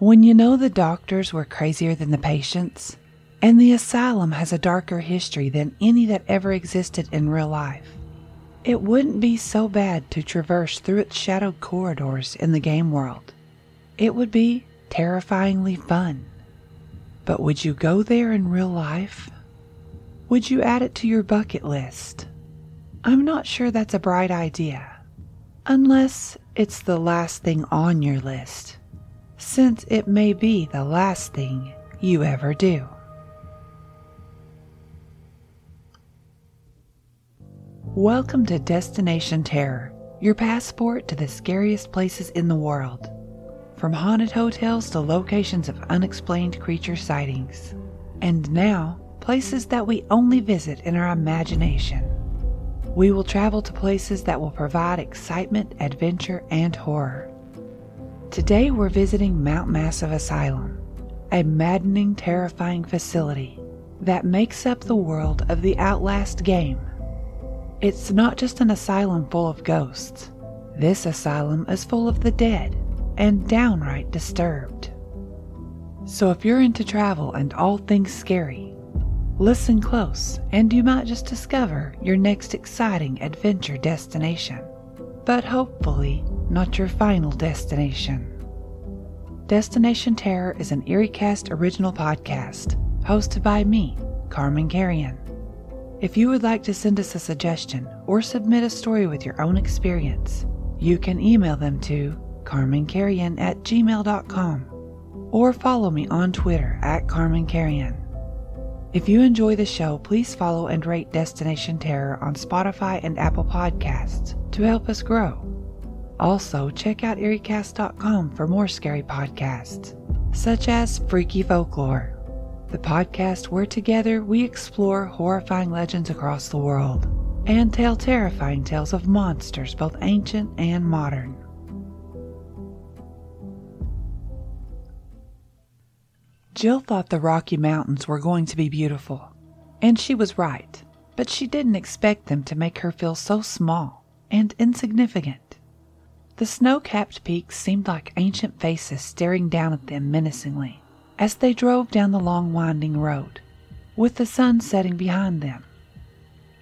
When you know the doctors were crazier than the patients, and the asylum has a darker history than any that ever existed in real life, it wouldn't be so bad to traverse through its shadowed corridors in the game world. It would be terrifyingly fun. But would you go there in real life? Would you add it to your bucket list? I'm not sure that's a bright idea. Unless it's the last thing on your list, since it may be the last thing you ever do. Welcome to Destination Terror, your passport to the scariest places in the world. From haunted hotels to locations of unexplained creature sightings. And now, places that we only visit in our imagination. We will travel to places that will provide excitement, adventure, and horror. Today we're visiting Mount Massive Asylum, a maddening, terrifying facility that makes up the world of the Outlast game. It's not just an asylum full of ghosts. This asylum is full of the dead and downright disturbed. So if you're into travel and all things scary, listen close and you might just discover your next exciting adventure destination. But hopefully, not your final destination. Destination Terror is an EerieCast original podcast hosted by me, Carman Carrion. If you would like to send us a suggestion or submit a story with your own experience, you can email them to carmancarrion at gmail.com or follow me on Twitter at carmancarrion. If you enjoy the show, please follow and rate Destination Terror on Spotify and Apple Podcasts to help us grow. Also, check out EerieCast.com for more scary podcasts, such as Freaky Folklore, the podcast where together we explore horrifying legends across the world and tell terrifying tales of monsters, both ancient and modern. Jill thought the Rocky Mountains were going to be beautiful, and she was right, but she didn't expect them to make her feel so small and insignificant. The snow capped peaks seemed like ancient faces staring down at them menacingly as they drove down the long winding road, with the sun setting behind them.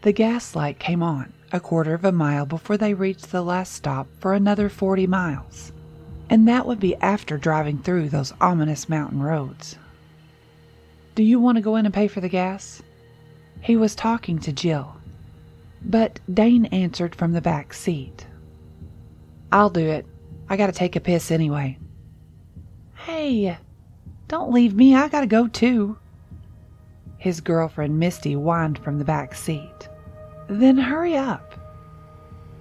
The gaslight came on a quarter of a mile before they reached the last stop for another 40 miles, and that would be after driving through those ominous mountain roads. Do you want to go in and pay for the gas? He was talking to Jill, but Dane answered from the back seat. I'll do it. I gotta take a piss anyway. Hey, don't leave me. I gotta go too. His girlfriend Misty whined from the back seat. Then hurry up.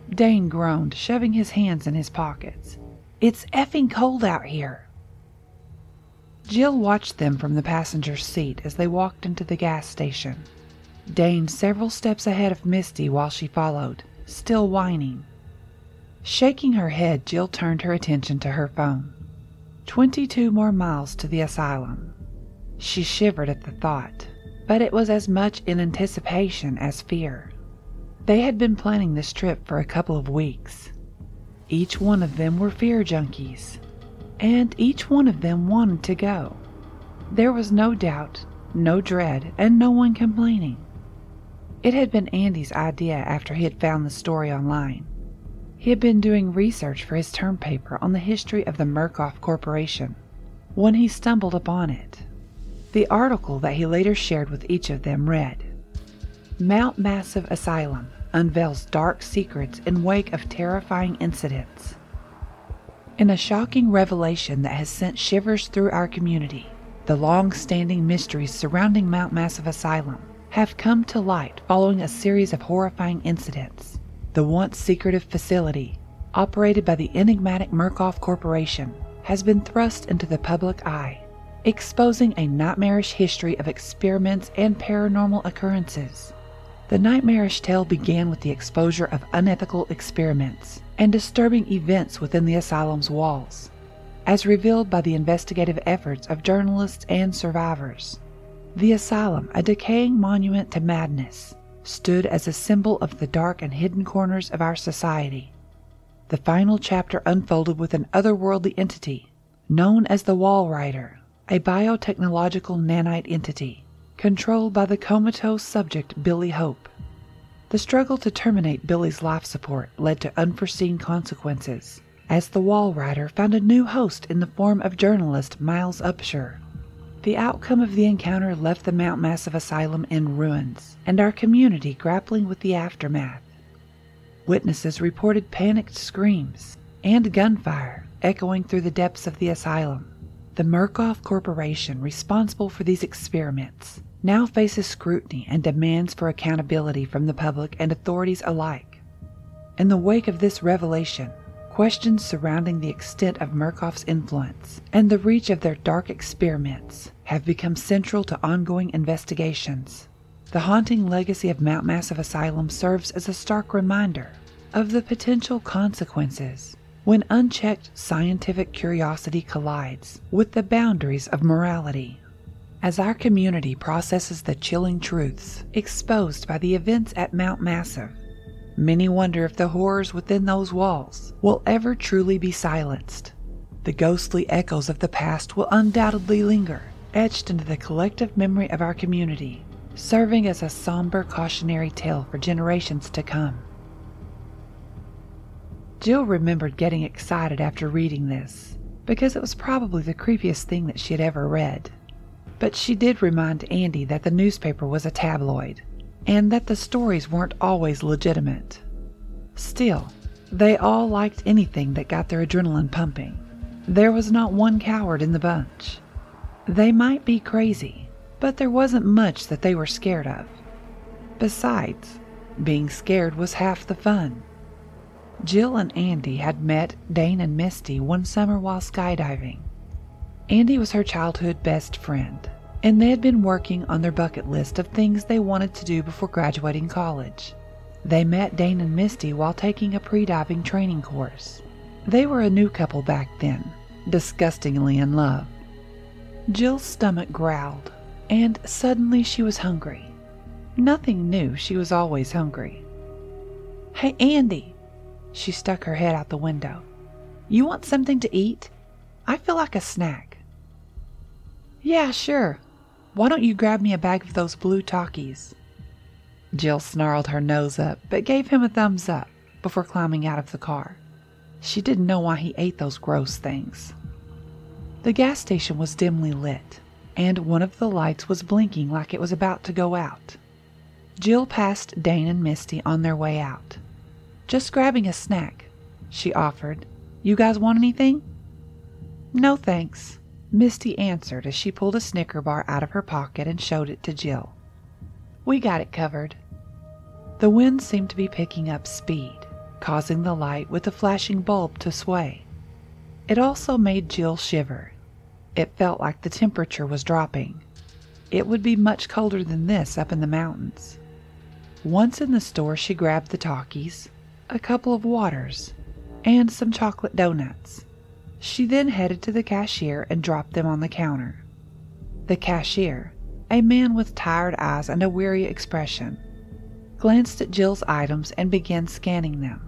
Dane groaned, shoving his hands in his pockets. It's effing cold out here. Jill watched them from the passenger's seat as they walked into the gas station. Dane several steps ahead of Misty while she followed, still whining. Shaking her head, Jill turned her attention to her phone. Twenty two more miles to the asylum. She shivered at the thought, but it was as much in anticipation as fear. They had been planning this trip for a couple of weeks. Each one of them were fear junkies, and each one of them wanted to go. There was no doubt, no dread, and no one complaining. It had been Andy's idea after he had found the story online. He had been doing research for his term paper on the history of the Murkoff Corporation when he stumbled upon it. The article that he later shared with each of them read Mount Massive Asylum unveils dark secrets in wake of terrifying incidents. In a shocking revelation that has sent shivers through our community, the long standing mysteries surrounding Mount Massive Asylum have come to light following a series of horrifying incidents. The once secretive facility, operated by the enigmatic Murkoff Corporation, has been thrust into the public eye exposing a nightmarish history of experiments and paranormal occurrences. The nightmarish tale began with the exposure of unethical experiments and disturbing events within the asylum's walls, as revealed by the investigative efforts of journalists and survivors. The asylum, a decaying monument to madness, stood as a symbol of the dark and hidden corners of our society. The final chapter unfolded with an otherworldly entity known as the Walrider, a biotechnological nanite entity controlled by the comatose subject Billy Hope. The struggle to terminate Billy's life support led to unforeseen consequences, as the Walrider found a new host in the form of journalist Miles Upshur. The outcome of the encounter left the Mount Massive Asylum in ruins, and our community grappling with the aftermath. Witnesses reported panicked screams and gunfire echoing through the depths of the asylum. The Murkoff Corporation, responsible for these experiments, now faces scrutiny and demands for accountability from the public and authorities alike. In the wake of this revelation, questions surrounding the extent of Murkoff's influence and the reach of their dark experiments have become central to ongoing investigations. The haunting legacy of Mount Massive Asylum serves as a stark reminder of the potential consequences when unchecked scientific curiosity collides with the boundaries of morality. As our community processes the chilling truths exposed by the events at Mount Massive, many wonder if the horrors within those walls will ever truly be silenced. The ghostly echoes of the past will undoubtedly linger, etched into the collective memory of our community, serving as a somber cautionary tale for generations to come. Jill remembered getting excited after reading this, because it was probably the creepiest thing that she had ever read. But she did remind Andy that the newspaper was a tabloid, and that the stories weren't always legitimate. Still, they all liked anything that got their adrenaline pumping. There was not one coward in the bunch. They might be crazy, but there wasn't much that they were scared of. Besides, being scared was half the fun. Jill and Andy had met Dane and Misty one summer while skydiving. Andy was her childhood best friend, and they had been working on their bucket list of things they wanted to do before graduating college. They met Dane and Misty while taking a pre diving training course. They were a new couple back then, disgustingly in love. Jill's stomach growled, and suddenly she was hungry. Nothing new, she was always hungry. Hey, Andy, she stuck her head out the window. You want something to eat? I feel like a snack. Yeah, sure. Why don't you grab me a bag of those blue Takis? Jill snarled her nose up, but gave him a thumbs up before climbing out of the car. She didn't know why he ate those gross things. The gas station was dimly lit, and one of the lights was blinking like it was about to go out. Jill passed Dane and Misty on their way out. Just grabbing a snack, she offered. You guys want anything? No, thanks, Misty answered as she pulled a Snicker bar out of her pocket and showed it to Jill. We got it covered. The wind seemed to be picking up speed, causing the light with the flashing bulb to sway. It also made Jill shiver. It felt like the temperature was dropping. It would be much colder than this up in the mountains. Once in the store, she grabbed the Takis, a couple of waters, and some chocolate donuts. She then headed to the cashier and dropped them on the counter. The cashier, a man with tired eyes and a weary expression, glanced at Jill's items and began scanning them.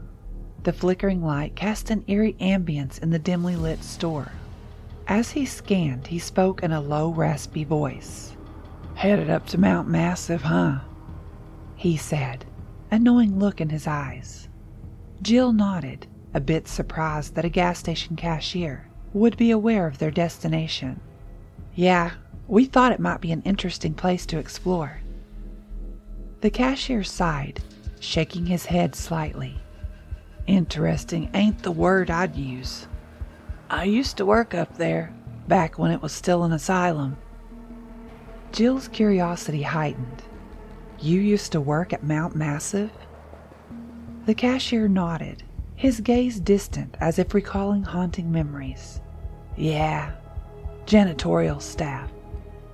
The flickering light cast an eerie ambience in the dimly lit store. As he scanned, he spoke in a low, raspy voice. Headed up to Mount Massive, huh? He said, a knowing look in his eyes. Jill nodded, a bit surprised that a gas station cashier would be aware of their destination. Yeah, we thought it might be an interesting place to explore. The cashier sighed, shaking his head slightly. Interesting ain't the word I'd use. I used to work up there, back when it was still an asylum. Jill's curiosity heightened. You used to work at Mount Massive? The cashier nodded, his gaze distant as if recalling haunting memories. Yeah, janitorial staff.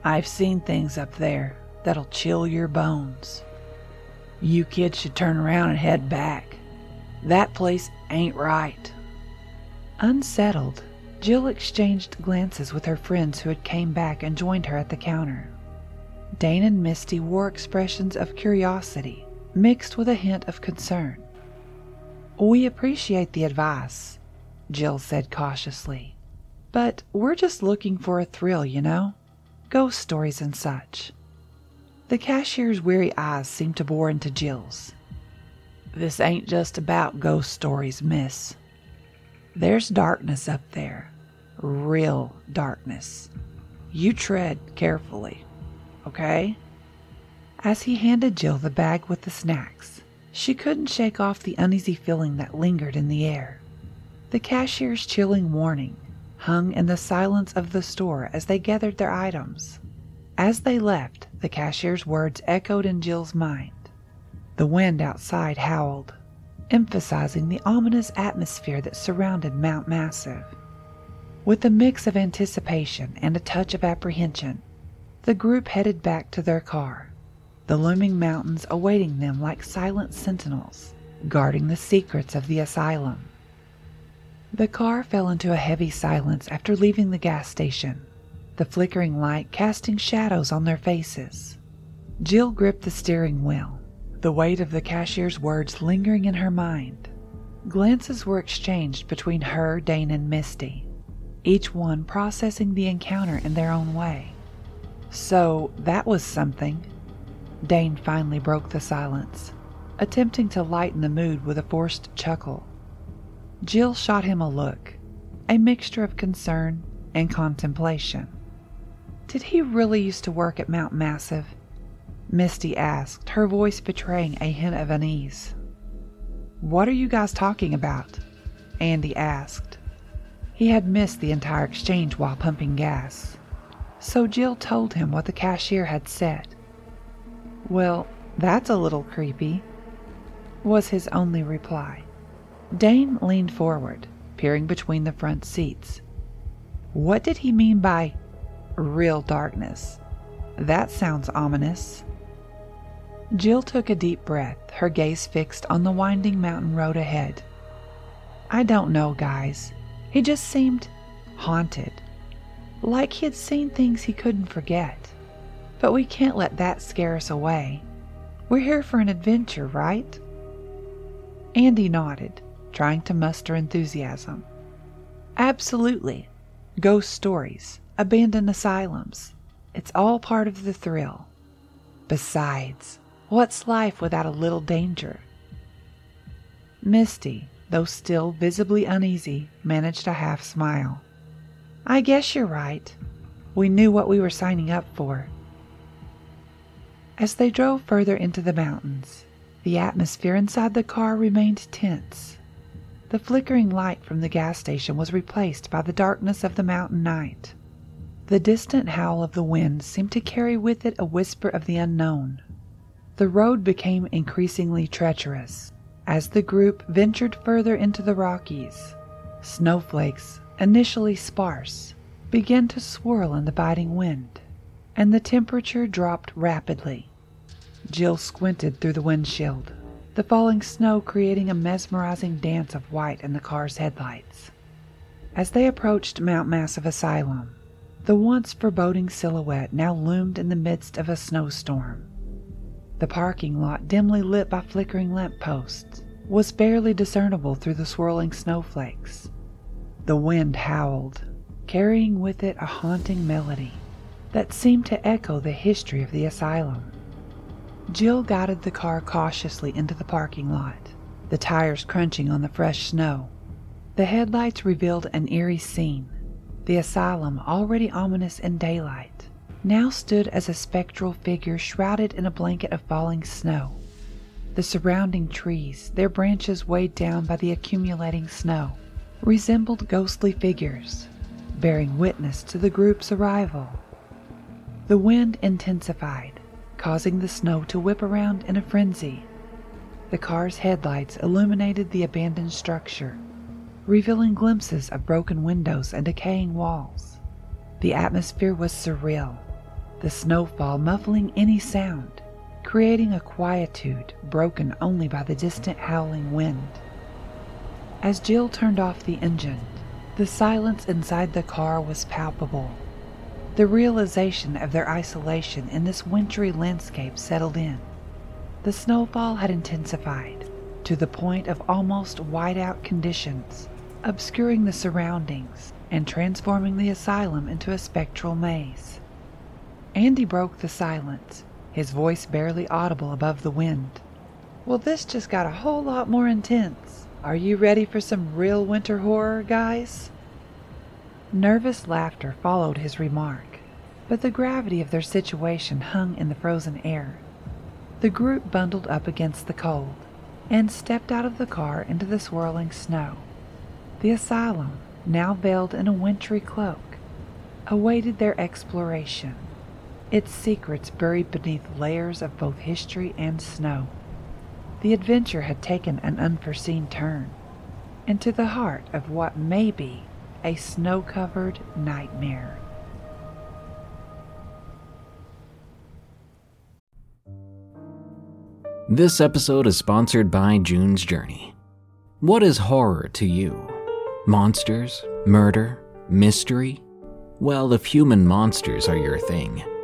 I've seen things up there that'll chill your bones. You kids should turn around and head back. That place ain't right. Unsettled, Jill exchanged glances with her friends who had came back and joined her at the counter. Dane and Misty wore expressions of curiosity, mixed with a hint of concern. We appreciate the advice, Jill said cautiously. But we're just looking for a thrill, you know? Ghost stories and such. The cashier's weary eyes seemed to bore into Jill's. This ain't just about ghost stories, miss. There's darkness up there. Real darkness. You tread carefully, okay? As he handed Jill the bag with the snacks, she couldn't shake off the uneasy feeling that lingered in the air. The cashier's chilling warning hung in the silence of the store as they gathered their items. As they left, the cashier's words echoed in Jill's mind. The wind outside howled, emphasizing the ominous atmosphere that surrounded Mount Massive. With a mix of anticipation and a touch of apprehension, the group headed back to their car, the looming mountains awaiting them like silent sentinels, guarding the secrets of the asylum. The car fell into a heavy silence after leaving the gas station, the flickering light casting shadows on their faces. Jill gripped the steering wheel, the weight of the cashier's words lingering in her mind. Glances were exchanged between her, Dane, and Misty, each one processing the encounter in their own way. So that was something. Dane finally broke the silence, attempting to lighten the mood with a forced chuckle. Jill shot him a look, a mixture of concern and contemplation. Did he really used to work at Mount Massive? Misty asked, her voice betraying a hint of unease. What are you guys talking about? Andy asked. He had missed the entire exchange while pumping gas. So Jill told him what the cashier had said. Well, that's a little creepy, was his only reply. Dane leaned forward, peering between the front seats. What did he mean by real darkness? That sounds ominous. Jill took a deep breath, her gaze fixed on the winding mountain road ahead. I don't know, guys. He just seemed haunted, like he had seen things he couldn't forget. But we can't let that scare us away. We're here for an adventure, right? Andy nodded, trying to muster enthusiasm. Absolutely. Ghost stories, abandoned asylums. It's all part of the thrill. Besides, What's life without a little danger? Misty, though still visibly uneasy, managed a half smile. I guess you're right. We knew what we were signing up for. As they drove further into the mountains, the atmosphere inside the car remained tense. The flickering light from the gas station was replaced by the darkness of the mountain night. The distant howl of the wind seemed to carry with it a whisper of the unknown. The road became increasingly treacherous as the group ventured further into the Rockies. Snowflakes, initially sparse, began to swirl in the biting wind, and the temperature dropped rapidly. Jill squinted through the windshield, the falling snow creating a mesmerizing dance of white in the car's headlights. As they approached Mount Massive Asylum, the once foreboding silhouette now loomed in the midst of a snowstorm. The parking lot, dimly lit by flickering lamp posts, was barely discernible through the swirling snowflakes. The wind howled, carrying with it a haunting melody that seemed to echo the history of the asylum. Jill guided the car cautiously into the parking lot, the tires crunching on the fresh snow. The headlights revealed an eerie scene, the asylum already ominous in daylight now stood as a spectral figure shrouded in a blanket of falling snow. The surrounding trees, their branches weighed down by the accumulating snow, resembled ghostly figures, bearing witness to the group's arrival. The wind intensified, causing the snow to whip around in a frenzy. The car's headlights illuminated the abandoned structure, revealing glimpses of broken windows and decaying walls. The atmosphere was surreal, the snowfall muffling any sound, creating a quietude broken only by the distant howling wind. As Jill turned off the engine, the silence inside the car was palpable. The realization of their isolation in this wintry landscape settled in. The snowfall had intensified to the point of almost whiteout conditions, obscuring the surroundings and transforming the asylum into a spectral maze. Andy broke the silence, his voice barely audible above the wind. Well, this just got a whole lot more intense. Are you ready for some real winter horror, guys? Nervous laughter followed his remark, but the gravity of their situation hung in the frozen air. The group bundled up against the cold and stepped out of the car into the swirling snow. The asylum, now veiled in a wintry cloak, awaited their exploration its secrets buried beneath layers of both history and snow. The adventure had taken an unforeseen turn into the heart of what may be a snow covered nightmare. This episode is sponsored by June's Journey. What is horror to you? Monsters? Murder? Mystery? Well, if human monsters are your thing,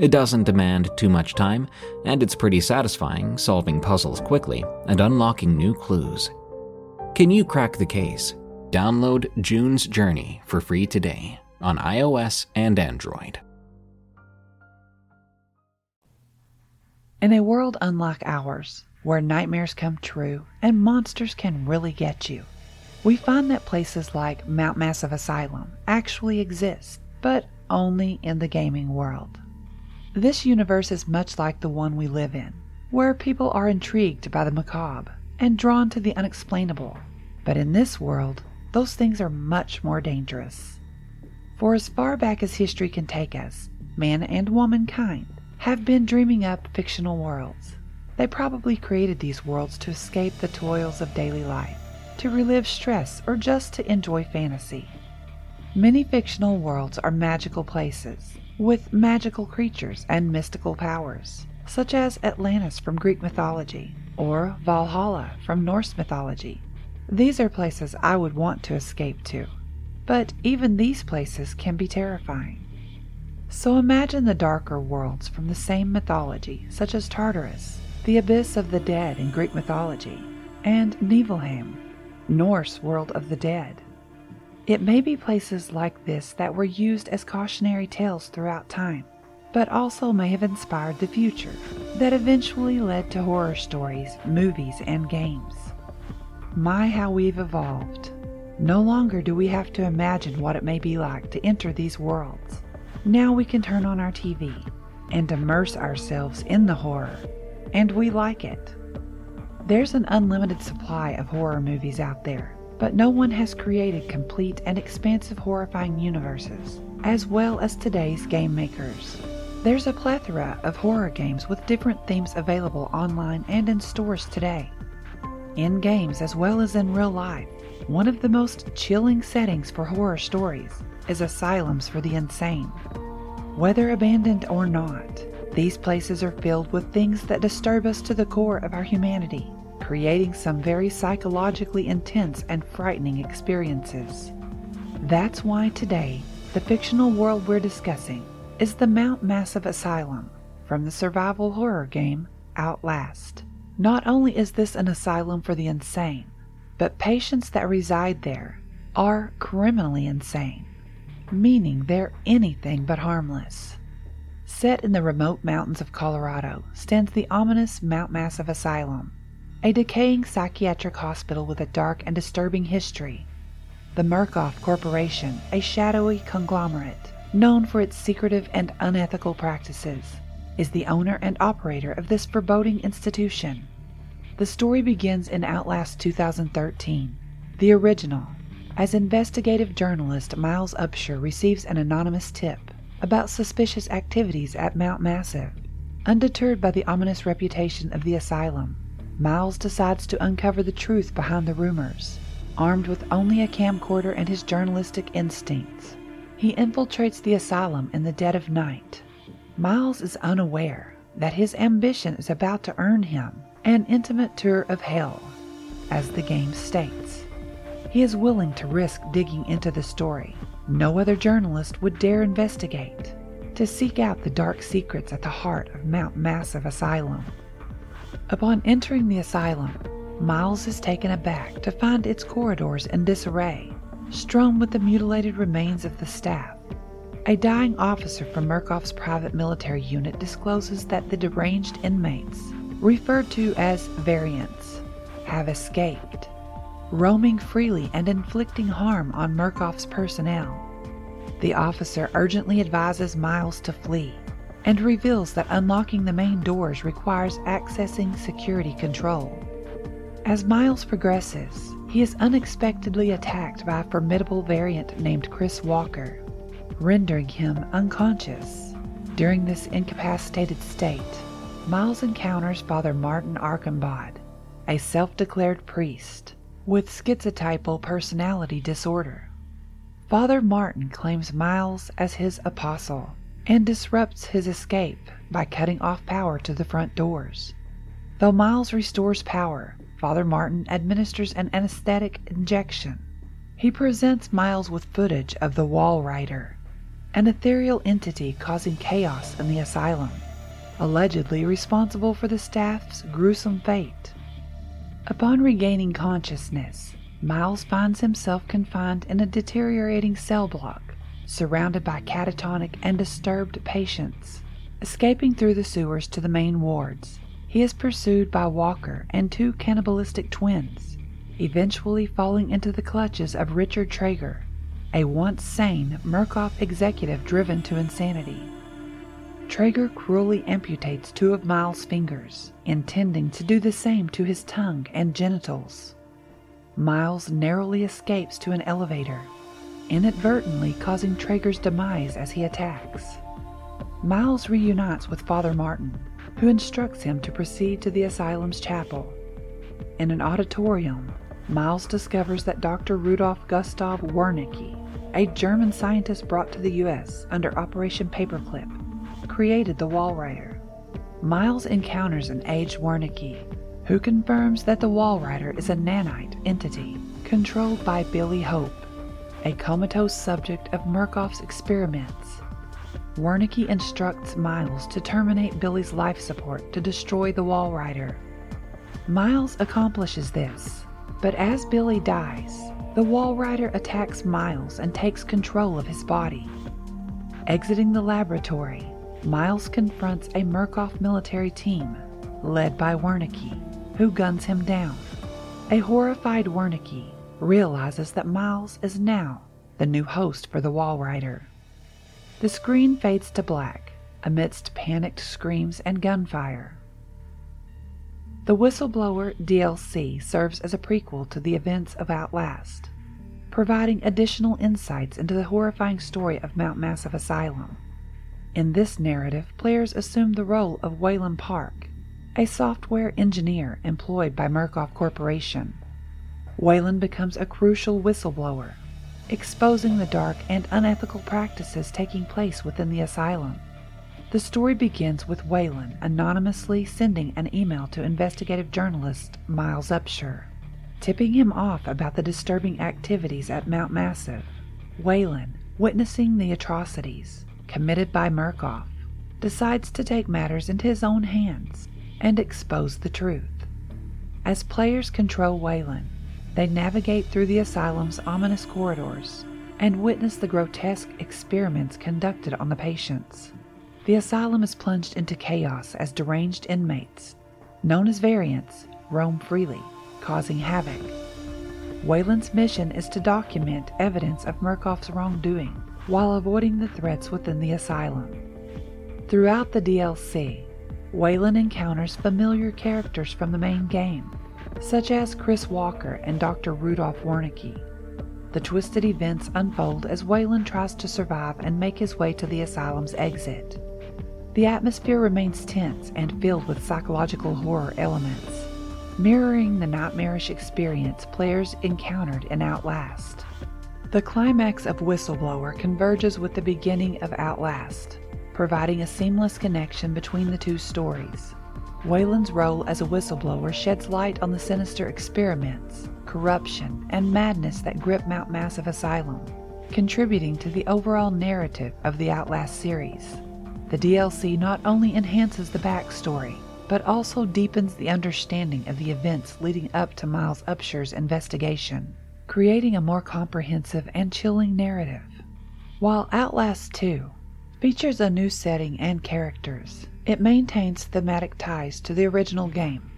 It doesn't demand too much time, and it's pretty satisfying solving puzzles quickly and unlocking new clues. Can you crack the case? Download June's Journey for free today on iOS and Android. In a world unlike ours, where nightmares come true and monsters can really get you, we find that places like Mount Massive Asylum actually exist, but only in the gaming world. This universe is much like the one we live in, where people are intrigued by the macabre and drawn to the unexplainable. But in this world, those things are much more dangerous. For as far back as history can take us, man and womankind have been dreaming up fictional worlds. They probably created these worlds to escape the toils of daily life, to relive stress, or just to enjoy fantasy. Many fictional worlds are magical places, with magical creatures and mystical powers, such as Atlantis from Greek mythology or Valhalla from Norse mythology. These are places I would want to escape to, but even these places can be terrifying. So imagine the darker worlds from the same mythology, such as Tartarus, the abyss of the dead in Greek mythology, and Niflheim, Norse world of the dead. It may be places like this that were used as cautionary tales throughout time, but also may have inspired the future that eventually led to horror stories, movies, and games. My, how we've evolved. No longer do we have to imagine what it may be like to enter these worlds. Now we can turn on our TV and immerse ourselves in the horror, and we like it. There's an unlimited supply of horror movies out there but no one has created complete and expansive horrifying universes, as well as today's game makers. There's a plethora of horror games with different themes available online and in stores today. In games as well as in real life, one of the most chilling settings for horror stories is asylums for the insane. Whether abandoned or not, these places are filled with things that disturb us to the core of our humanity creating some very psychologically intense and frightening experiences. That's why today, the fictional world we're discussing is the Mount Massive Asylum from the survival horror game Outlast. Not only is this an asylum for the insane, but patients that reside there are criminally insane, meaning they're anything but harmless. Set in the remote mountains of Colorado stands the ominous Mount Massive Asylum, a decaying psychiatric hospital with a dark and disturbing history. The Murkoff Corporation, a shadowy conglomerate known for its secretive and unethical practices, is the owner and operator of this foreboding institution. The story begins in Outlast 2013, the original, as investigative journalist Miles Upshur receives an anonymous tip about suspicious activities at Mount Massive. Undeterred by the ominous reputation of the asylum, Miles decides to uncover the truth behind the rumors. Armed with only a camcorder and his journalistic instincts, he infiltrates the asylum in the dead of night. Miles is unaware that his ambition is about to earn him an intimate tour of hell, as the game states. He is willing to risk digging into the story no other journalist would dare investigate, to seek out the dark secrets at the heart of Mount Massive Asylum. Upon entering the asylum, Miles is taken aback to find its corridors in disarray, strewn with the mutilated remains of the staff. A dying officer from Murkoff's private military unit discloses that the deranged inmates, referred to as variants, have escaped roaming freely and inflicting harm on Murkoff's personnel. The officer urgently advises Miles to flee and reveals that unlocking the main doors requires accessing security control. As Miles progresses, he is unexpectedly attacked by a formidable variant named Chris Walker, rendering him unconscious. During this incapacitated state, Miles encounters Father Martin Archimbaud, a self declared priest with schizotypal personality disorder. Father Martin claims Miles as his apostle and disrupts his escape by cutting off power to the front doors. Though Miles restores power, Father Martin administers an anesthetic injection. He presents Miles with footage of the Walrider, an ethereal entity causing chaos in the asylum, allegedly responsible for the staff's gruesome fate. Upon regaining consciousness, Miles finds himself confined in a deteriorating cell block, surrounded by catatonic and disturbed patients. Escaping through the sewers to the main wards, he is pursued by Walker and two cannibalistic twins, eventually falling into the clutches of Richard Traeger, a once sane Murkoff executive driven to insanity. Traeger cruelly amputates two of Miles' fingers, intending to do the same to his tongue and genitals. Miles narrowly escapes to an elevator, inadvertently causing Traeger's demise as he attacks. Miles reunites with Father Martin, who instructs him to proceed to the asylum's chapel. In an auditorium, Miles discovers that Dr. Rudolf Gustav Wernicke, a German scientist brought to the U.S. under Operation Paperclip, created the Walrider. Miles encounters an aged Wernicke, who confirms that the Walrider is a nanite entity controlled by Billy Hope, a comatose subject of Murkoff's experiments. Wernicke instructs Miles to terminate Billy's life support to destroy the Walrider. Miles accomplishes this, but as Billy dies, the Walrider attacks Miles and takes control of his body. Exiting the laboratory, Miles confronts a Murkoff military team led by Wernicke, who guns him down. A horrified Wernicke realizes that Miles is now the new host for the Walrider. The screen fades to black amidst panicked screams and gunfire. The Whistleblower DLC serves as a prequel to the events of Outlast, providing additional insights into the horrifying story of Mount Massive Asylum. In this narrative, players assume the role of Waylon Park, a software engineer employed by Murkoff Corporation. Waylon becomes a crucial whistleblower, exposing the dark and unethical practices taking place within the asylum. The story begins with Waylon anonymously sending an email to investigative journalist Miles Upshur, tipping him off about the disturbing activities at Mount Massive. Waylon, witnessing the atrocities, committed by Murkoff, decides to take matters into his own hands and expose the truth. As players control Waylon, They navigate through the asylum's ominous corridors and witness the grotesque experiments conducted on the patients. The asylum is plunged into chaos as deranged inmates, known as variants, roam freely, causing havoc. Waylon's mission is to document evidence of Murkoff's wrongdoing while avoiding the threats within the asylum. Throughout the DLC, Waylon encounters familiar characters from the main game, such as Chris Walker and Dr. Rudolf Wernicke. The twisted events unfold as Waylon tries to survive and make his way to the asylum's exit. The atmosphere remains tense and filled with psychological horror elements, mirroring the nightmarish experience players encountered in Outlast. The climax of Whistleblower converges with the beginning of Outlast, providing a seamless connection between the two stories. Waylon's role as a whistleblower sheds light on the sinister experiments, corruption, and madness that grip Mount Massive Asylum, contributing to the overall narrative of the Outlast series. The DLC not only enhances the backstory, but also deepens the understanding of the events leading up to Miles Upshur's investigation, creating a more comprehensive and chilling narrative. While Outlast 2 features a new setting and characters, it maintains thematic ties to the original game.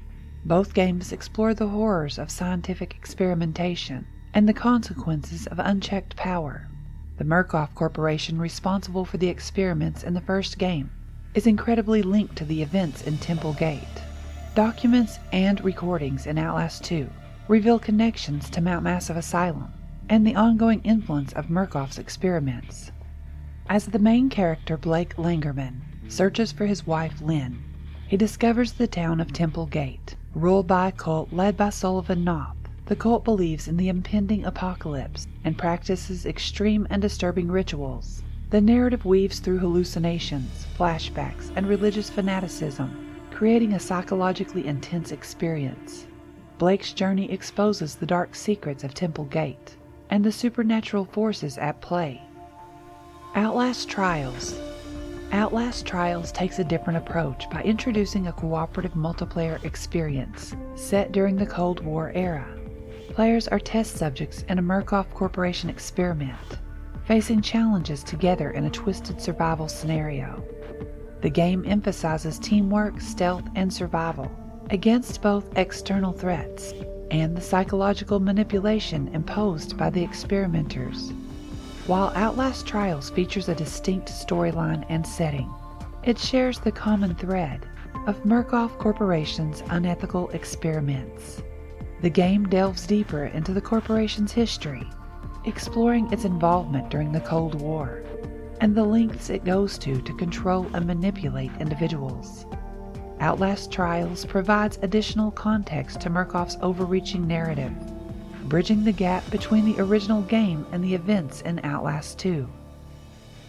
Both games explore the horrors of scientific experimentation and the consequences of unchecked power. The Murkoff Corporation, responsible for the experiments in the first game, is incredibly linked to the events in Temple Gate. Documents and recordings in Outlast 2 reveal connections to Mount Massive Asylum and the ongoing influence of Murkoff's experiments. As the main character Blake Langermann searches for his wife Lynn, he discovers the town of Temple Gate, ruled by a cult led by Sullivan Knoth. The cult believes in the impending apocalypse and practices extreme and disturbing rituals. The narrative weaves through hallucinations, flashbacks, and religious fanaticism, creating a psychologically intense experience. Blake's journey exposes the dark secrets of Temple Gate and the supernatural forces at play. Outlast Trials Outlast Trials takes a different approach by introducing a cooperative multiplayer experience set during the Cold War era. Players are test subjects in a Murkoff Corporation experiment, facing challenges together in a twisted survival scenario. The game emphasizes teamwork, stealth, and survival against both external threats and the psychological manipulation imposed by the experimenters. While Outlast Trials features a distinct storyline and setting, it shares the common thread of Murkoff Corporation's unethical experiments. The game delves deeper into the corporation's history, exploring its involvement during the Cold War and the lengths it goes to to control and manipulate individuals. Outlast Trials provides additional context to Murkoff's overreaching narrative, bridging the gap between the original game and the events in Outlast 2.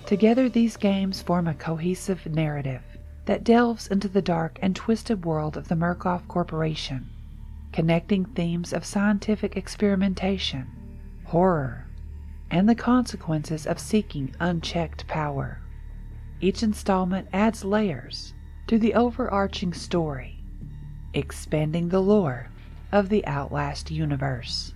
Together, these games form a cohesive narrative that delves into the dark and twisted world of the Murkoff Corporation connecting themes of scientific experimentation, horror, and the consequences of seeking unchecked power. Each installment adds layers to the overarching story, expanding the lore of the Outlast universe.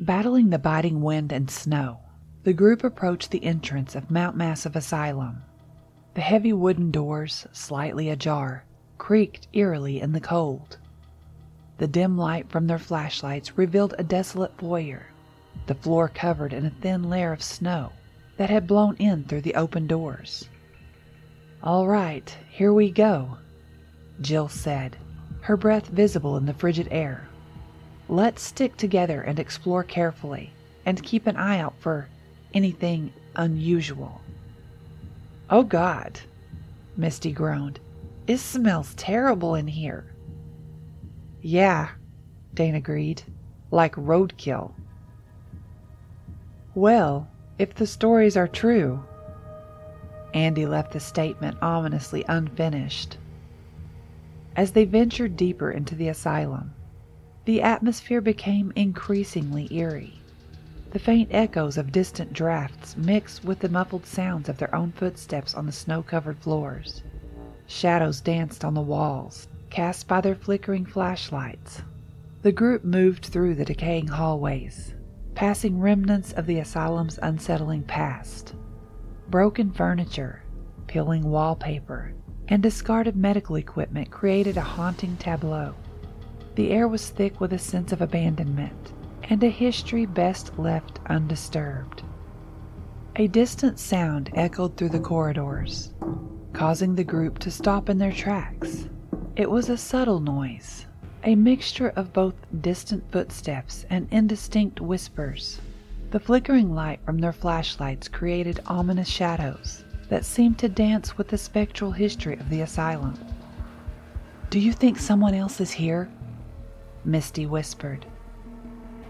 Battling the biting wind and snow, the group approached the entrance of Mount Massive Asylum. The heavy wooden doors, slightly ajar, creaked eerily in the cold. The dim light from their flashlights revealed a desolate foyer, the floor covered in a thin layer of snow that had blown in through the open doors. All right, here we go, Jill said, her breath visible in the frigid air. Let's stick together and explore carefully, and keep an eye out for anything unusual. Oh God, Misty groaned. It smells terrible in here. Yeah, Dane agreed. Like roadkill. Well, if the stories are true. Andy left the statement ominously unfinished. As they ventured deeper into the asylum, the atmosphere became increasingly eerie. The faint echoes of distant drafts mixed with the muffled sounds of their own footsteps on the snow covered floors. Shadows danced on the walls, cast by their flickering flashlights. The group moved through the decaying hallways, passing remnants of the asylum's unsettling past. Broken furniture, peeling wallpaper, and discarded medical equipment created a haunting tableau. The air was thick with a sense of abandonment and a history best left undisturbed. A distant sound echoed through the corridors, causing the group to stop in their tracks. It was a subtle noise, a mixture of both distant footsteps and indistinct whispers. The flickering light from their flashlights created ominous shadows that seemed to dance with the spectral history of the asylum. Do you think someone else is here? Misty whispered.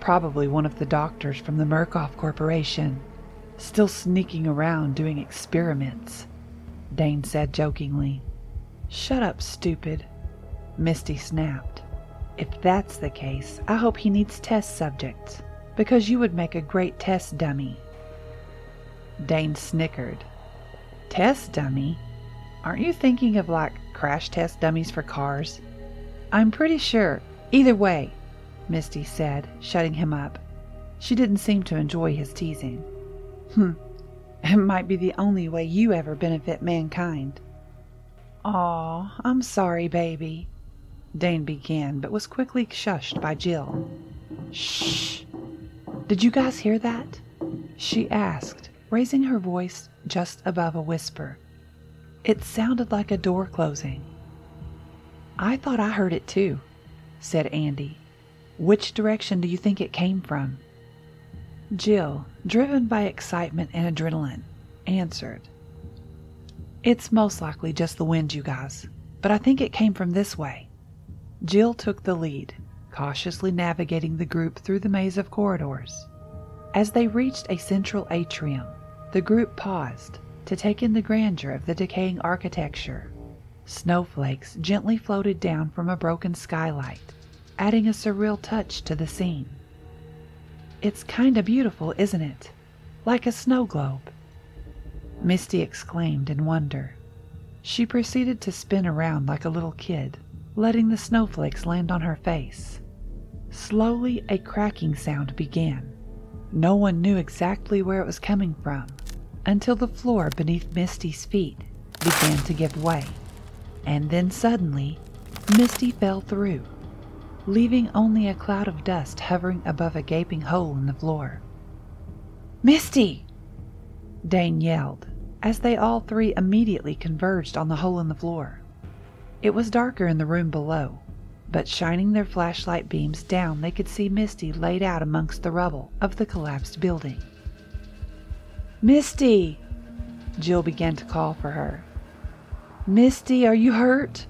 Probably one of the doctors from the Murkoff Corporation, still sneaking around doing experiments, Dane said jokingly. Shut up, stupid, Misty snapped. If that's the case, I hope he needs test subjects, because you would make a great test dummy. Dane snickered. Test dummy? Aren't you thinking of like crash test dummies for cars? I'm pretty sure Either way, Misty said, shutting him up. She didn't seem to enjoy his teasing. Hmm, it might be the only way you ever benefit mankind. Aw, I'm sorry, baby, Dane began, but was quickly shushed by Jill. Shh! Did you guys hear that? She asked, raising her voice just above a whisper. It sounded like a door closing. I thought I heard it too, said Andy. Which direction do you think it came from? Jill, driven by excitement and adrenaline, answered. It's most likely just the wind, you guys, but I think it came from this way. Jill took the lead, cautiously navigating the group through the maze of corridors. As they reached a central atrium, the group paused to take in the grandeur of the decaying architecture Snowflakes gently floated down from a broken skylight, adding a surreal touch to the scene. It's kinda beautiful, isn't it? Like a snow globe. Misty exclaimed in wonder. She proceeded to spin around like a little kid, letting the snowflakes land on her face. Slowly, a cracking sound began. No one knew exactly where it was coming from until the floor beneath Misty's feet began to give way and then suddenly, Misty fell through, leaving only a cloud of dust hovering above a gaping hole in the floor. Misty! Dane yelled, as they all three immediately converged on the hole in the floor. It was darker in the room below, but shining their flashlight beams down, they could see Misty laid out amongst the rubble of the collapsed building. Misty! Jill began to call for her, Misty, are you hurt?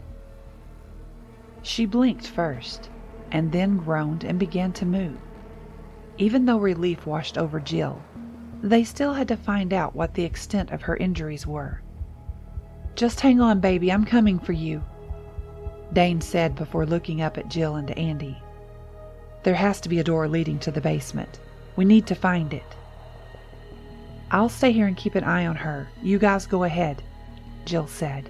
She blinked first, and then groaned and began to move. Even though relief washed over Jill, they still had to find out what the extent of her injuries were. Just hang on, baby, I'm coming for you, Dane said before looking up at Jill and Andy. There has to be a door leading to the basement. We need to find it. I'll stay here and keep an eye on her. You guys go ahead, Jill said.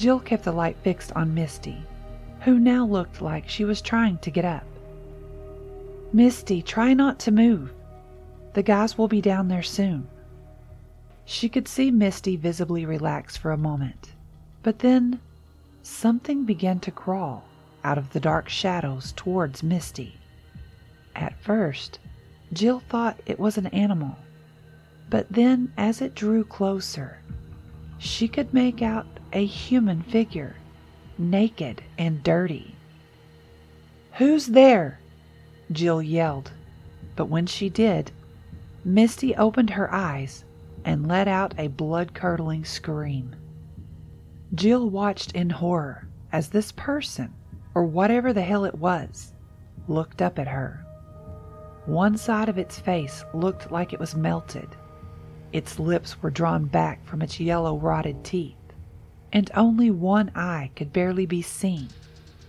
Jill kept the light fixed on Misty, who now looked like she was trying to get up. Misty, try not to move. The guys will be down there soon. She could see Misty visibly relax for a moment, but then something began to crawl out of the dark shadows towards Misty. At first, Jill thought it was an animal, but then as it drew closer, she could make out a human figure, naked and dirty. Who's there? Jill yelled, but when she did, Misty opened her eyes and let out a blood curdling scream. Jill watched in horror as this person, or whatever the hell it was, looked up at her. One side of its face looked like it was melted. Its lips were drawn back from its yellow rotted teeth, and only one eye could barely be seen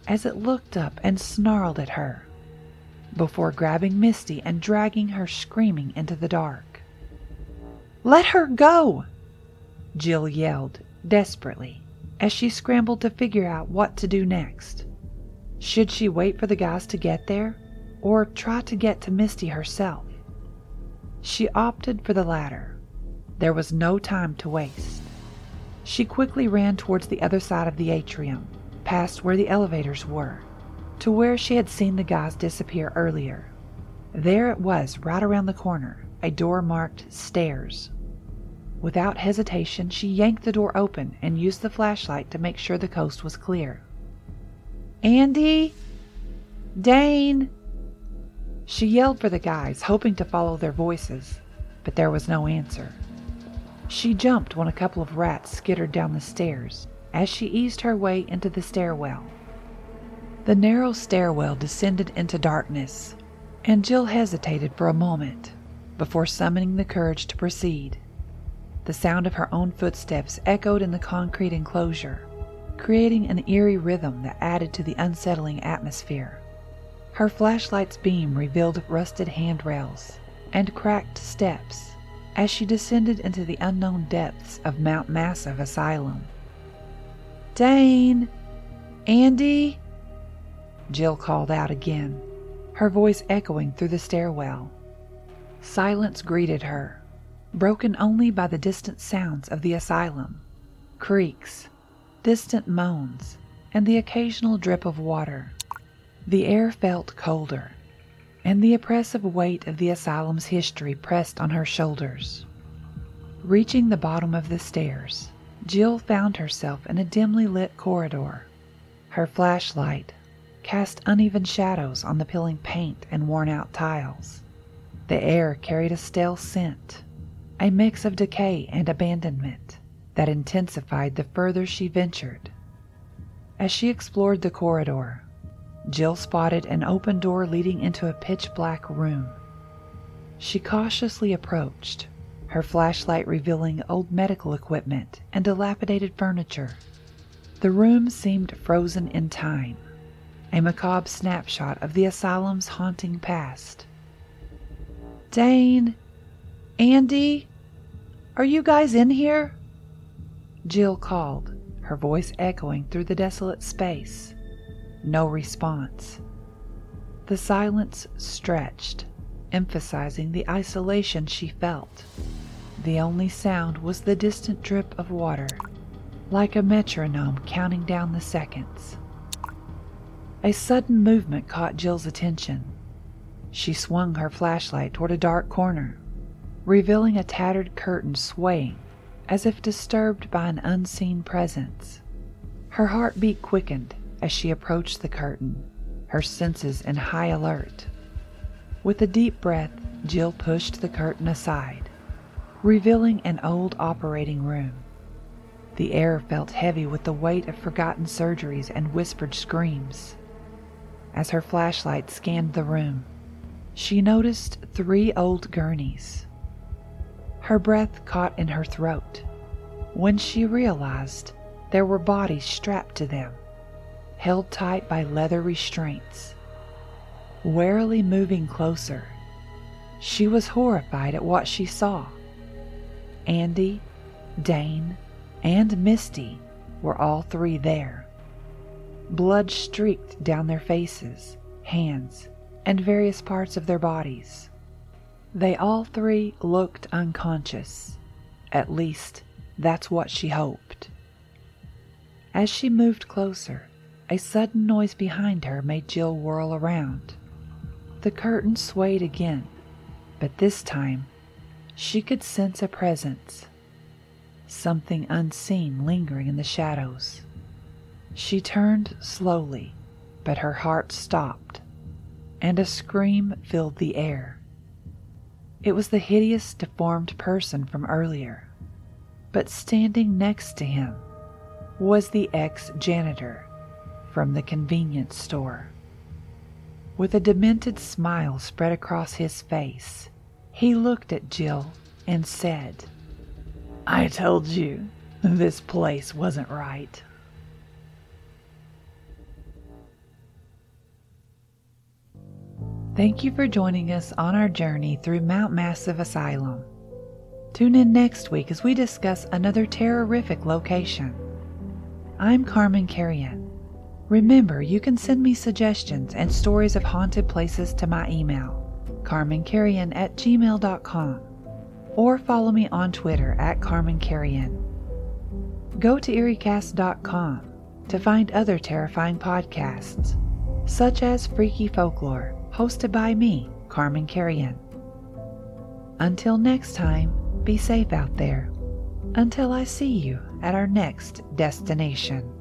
as it looked up and snarled at her before grabbing Misty and dragging her screaming into the dark. Let her go! Jill yelled desperately as she scrambled to figure out what to do next. Should she wait for the guys to get there or try to get to Misty herself? She opted for the latter. There was no time to waste. She quickly ran towards the other side of the atrium, past where the elevators were to where she had seen the guys disappear earlier. There it was, right around the corner, a door marked stairs. Without hesitation, she yanked the door open and used the flashlight to make sure the coast was clear. Andy? Dane? She yelled for the guys, hoping to follow their voices, but there was no answer. She jumped when a couple of rats skittered down the stairs as she eased her way into the stairwell. The narrow stairwell descended into darkness, and Jill hesitated for a moment before summoning the courage to proceed. The sound of her own footsteps echoed in the concrete enclosure, creating an eerie rhythm that added to the unsettling atmosphere. Her flashlight's beam revealed rusted handrails and cracked steps as she descended into the unknown depths of Mount Massive Asylum. Dane! Andy! Jill called out again, her voice echoing through the stairwell. Silence greeted her, broken only by the distant sounds of the asylum creaks, distant moans, and the occasional drip of water. The air felt colder, and the oppressive weight of the asylum's history pressed on her shoulders. Reaching the bottom of the stairs, Jill found herself in a dimly lit corridor. Her flashlight cast uneven shadows on the peeling paint and worn out tiles. The air carried a stale scent, a mix of decay and abandonment that intensified the further she ventured. As she explored the corridor, Jill spotted an open door leading into a pitch black room. She cautiously approached, her flashlight revealing old medical equipment and dilapidated furniture. The room seemed frozen in time, a macabre snapshot of the asylum's haunting past. Dane, Andy, are you guys in here? Jill called, her voice echoing through the desolate space. No response. The silence stretched, emphasizing the isolation she felt. The only sound was the distant drip of water, like a metronome counting down the seconds. A sudden movement caught Jill's attention. She swung her flashlight toward a dark corner, revealing a tattered curtain swaying as if disturbed by an unseen presence. Her heartbeat quickened as she approached the curtain, her senses in high alert. With a deep breath, Jill pushed the curtain aside, revealing an old operating room. The air felt heavy with the weight of forgotten surgeries and whispered screams. As her flashlight scanned the room, she noticed three old gurneys. Her breath caught in her throat when she realized there were bodies strapped to them, held tight by leather restraints. Warily moving closer, she was horrified at what she saw. Andy, Dane, and Misty were all three there. Blood streaked down their faces, hands, and various parts of their bodies. They all three looked unconscious. At least, that's what she hoped. As she moved closer, a sudden noise behind her made Jill whirl around. The curtain swayed again, but this time she could sense a presence, something unseen lingering in the shadows. She turned slowly, but her heart stopped, and a scream filled the air. It was the hideous, deformed person from earlier, but standing next to him was the ex janitor from the convenience store. With a demented smile spread across his face, he looked at Jill and said, I told you this place wasn't right. Thank you for joining us on our journey through Mount Massive Asylum. Tune in next week as we discuss another terrorific location. I'm Carman Carrion. Remember, you can send me suggestions and stories of haunted places to my email, carmancarrion at gmail.com, or follow me on Twitter at carmancarrion. Go to eeriecast.com to find other terrifying podcasts, such as Freaky Folklore, hosted by me, Carman Carrion. Until next time, be safe out there. Until I see you at our next destination.